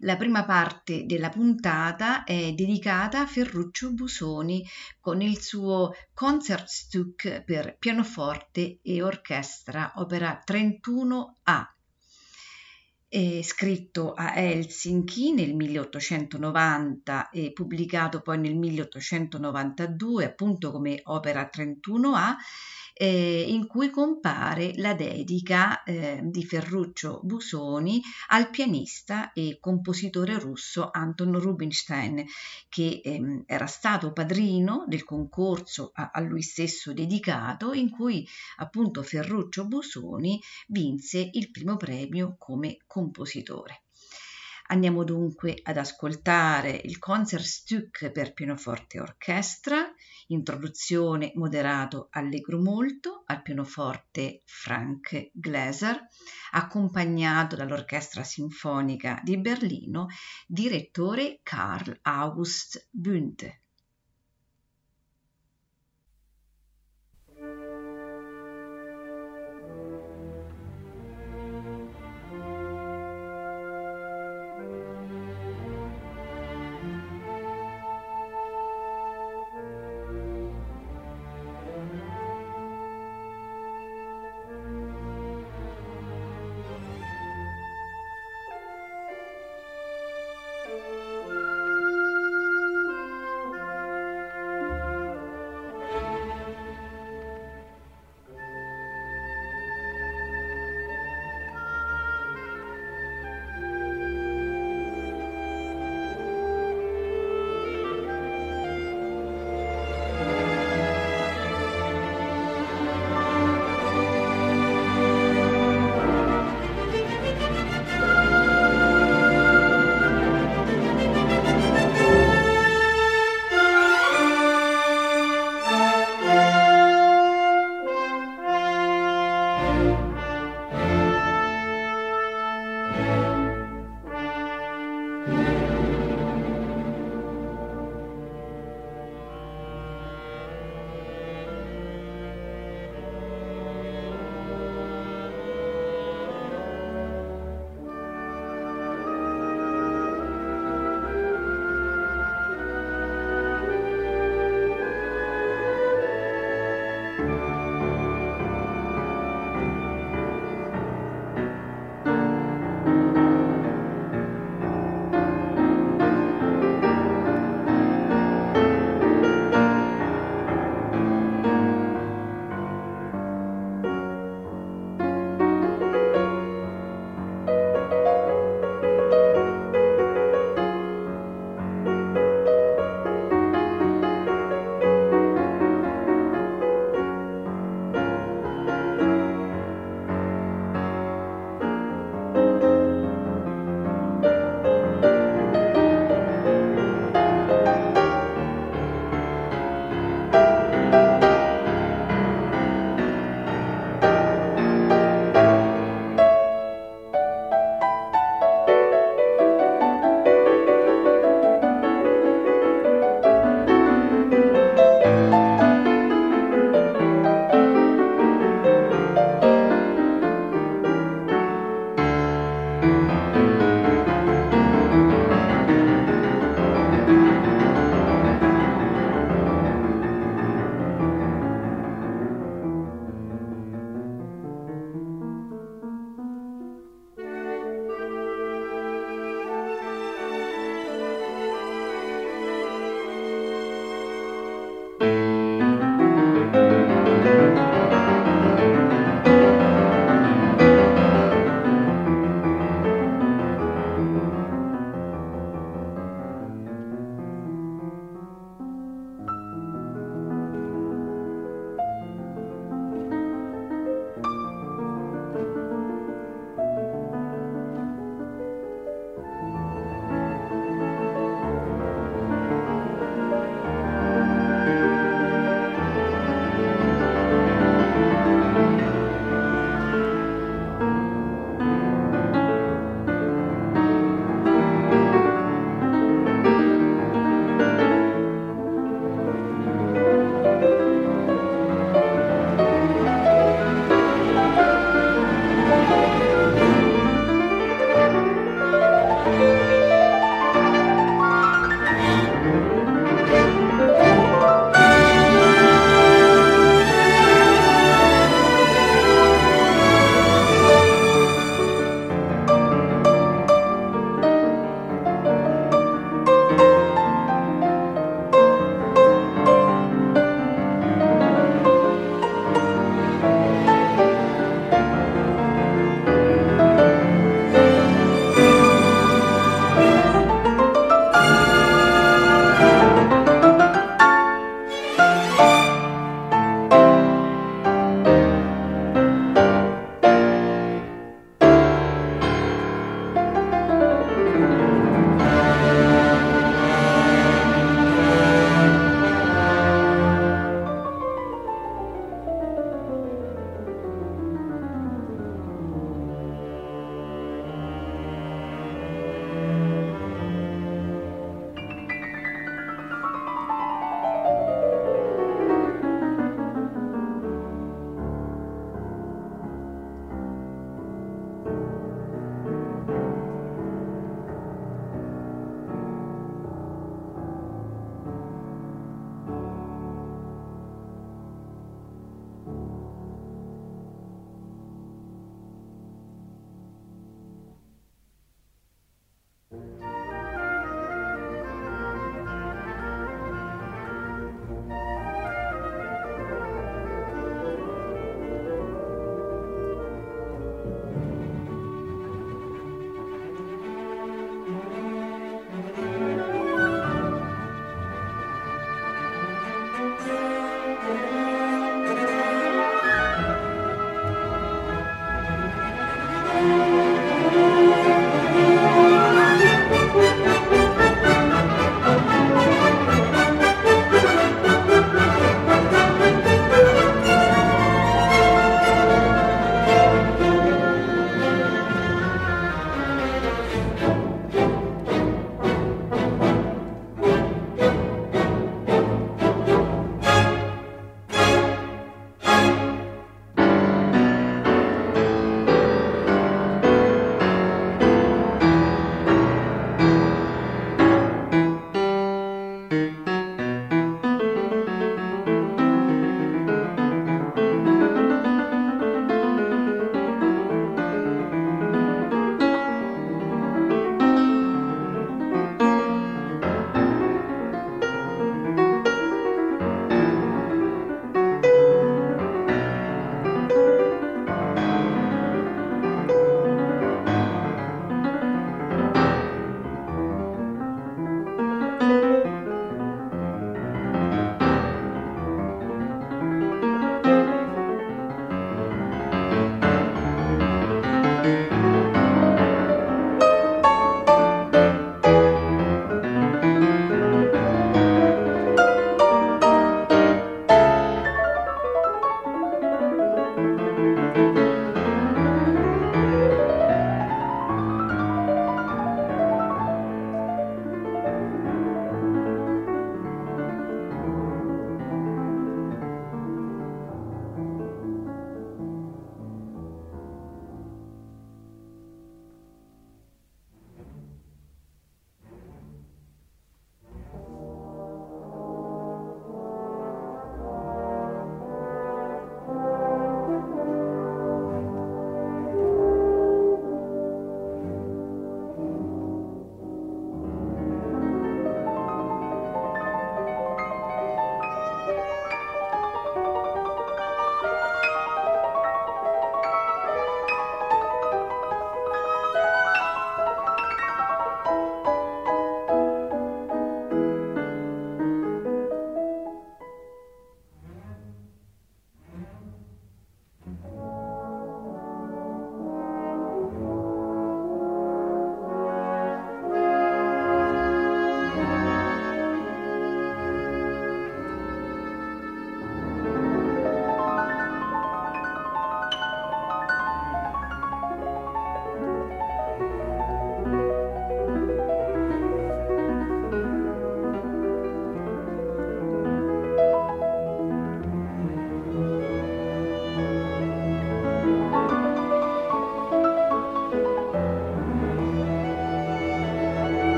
la prima parte della puntata è dedicata a Ferruccio Busoni con il suo Concertstück per pianoforte e orchestra, opera 31A. È scritto a Helsinki nel 1890 e pubblicato poi nel 1892 appunto come opera 31A eh, in cui compare la dedica eh, di Ferruccio Busoni al pianista e compositore russo Anton Rubinstein, che ehm, era stato padrino del concorso a, a lui stesso dedicato, in cui appunto Ferruccio Busoni vinse il primo premio come compositore. Andiamo dunque ad ascoltare il Concertstück per pianoforte e orchestra, introduzione moderato allegro molto, al pianoforte Frank Gläser, accompagnato dall'Orchestra Sinfonica di Berlino, direttore Karl August Bünte.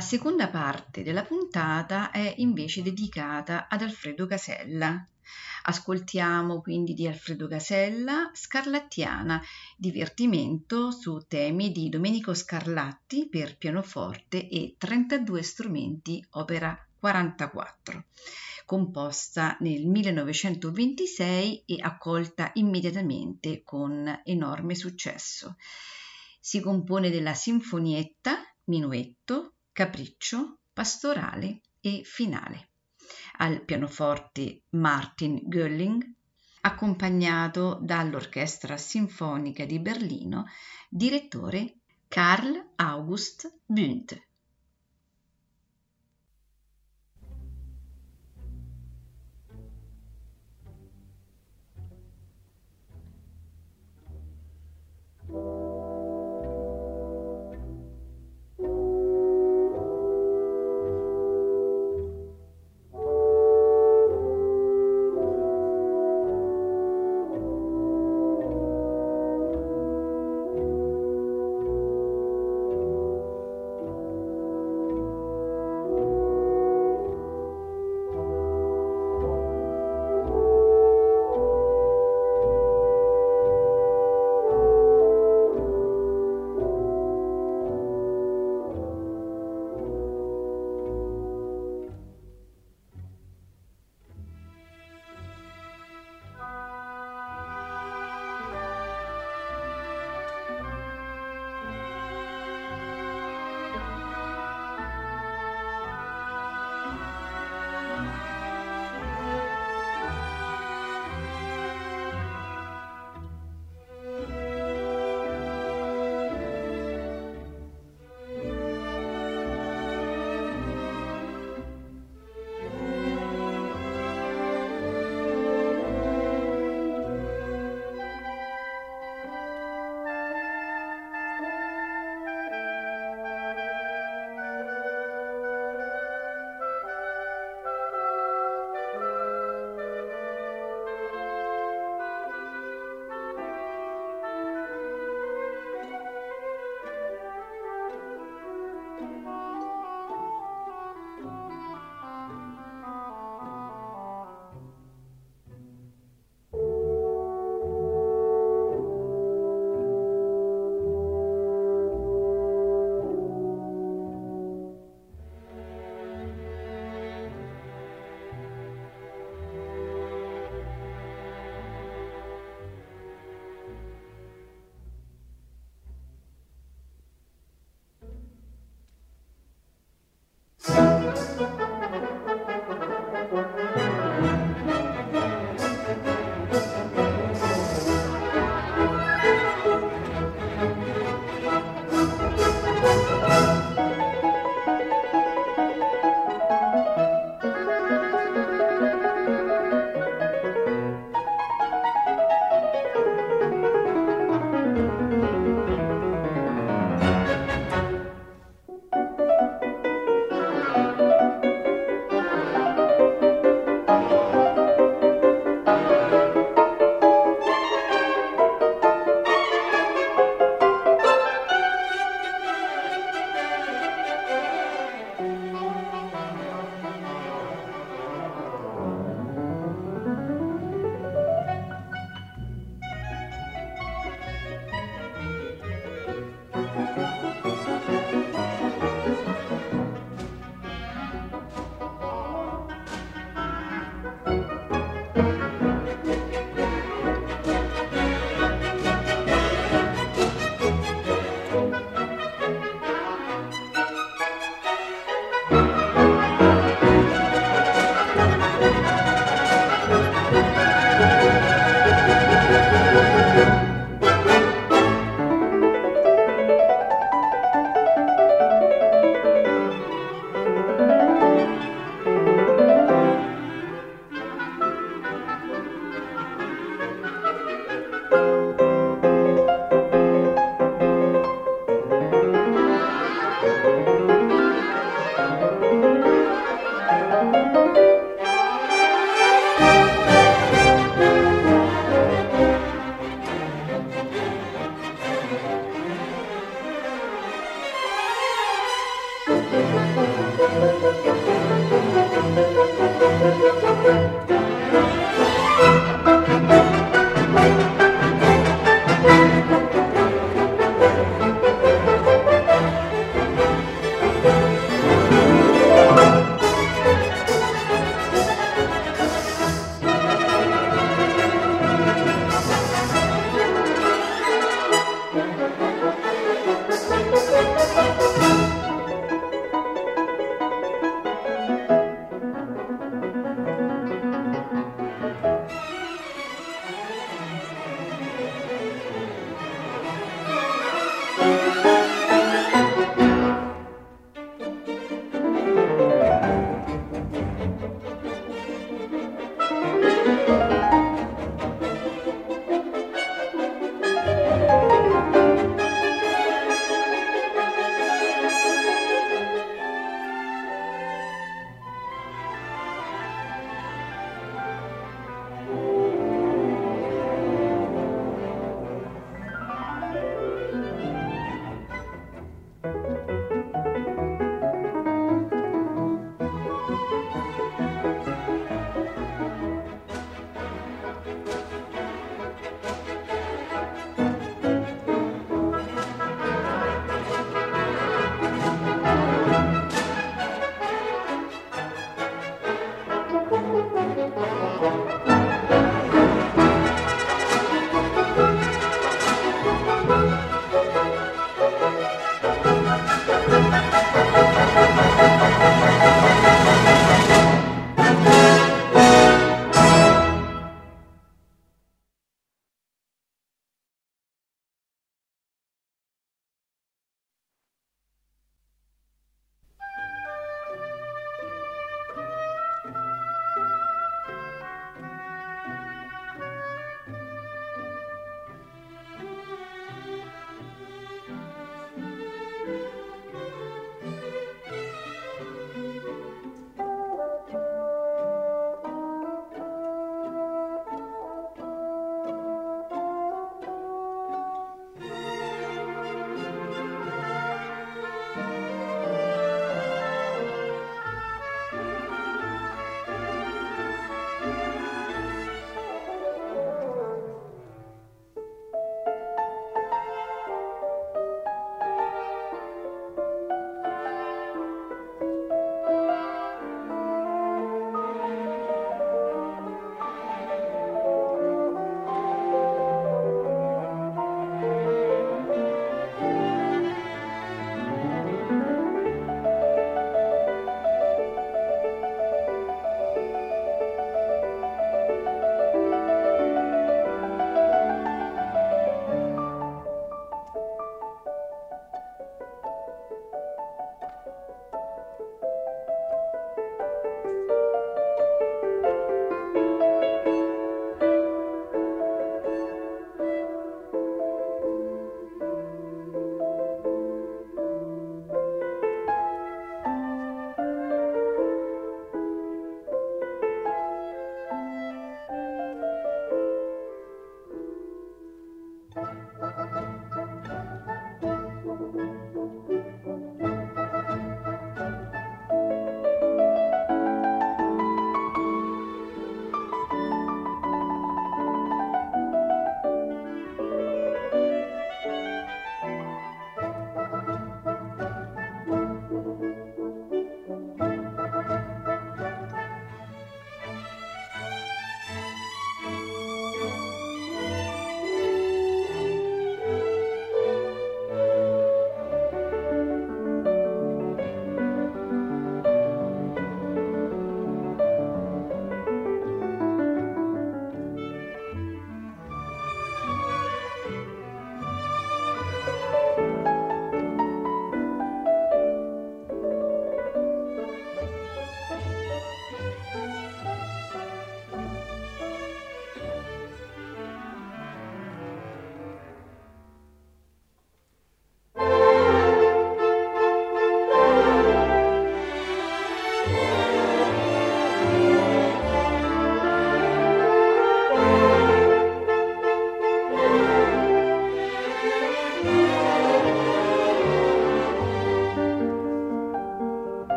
Seconda parte della puntata è invece dedicata ad Alfredo Casella. Ascoltiamo quindi di Alfredo Casella Scarlattiana, divertimento su temi di Domenico Scarlatti per pianoforte e 32 strumenti, opera 44, composta nel 1926 e accolta immediatamente con enorme successo. Si compone della sinfonietta, minuetto, capriccio, pastorale e finale. Al pianoforte Martin Gölling, accompagnato dall'Orchestra Sinfonica di Berlino, direttore Karl August Bünd.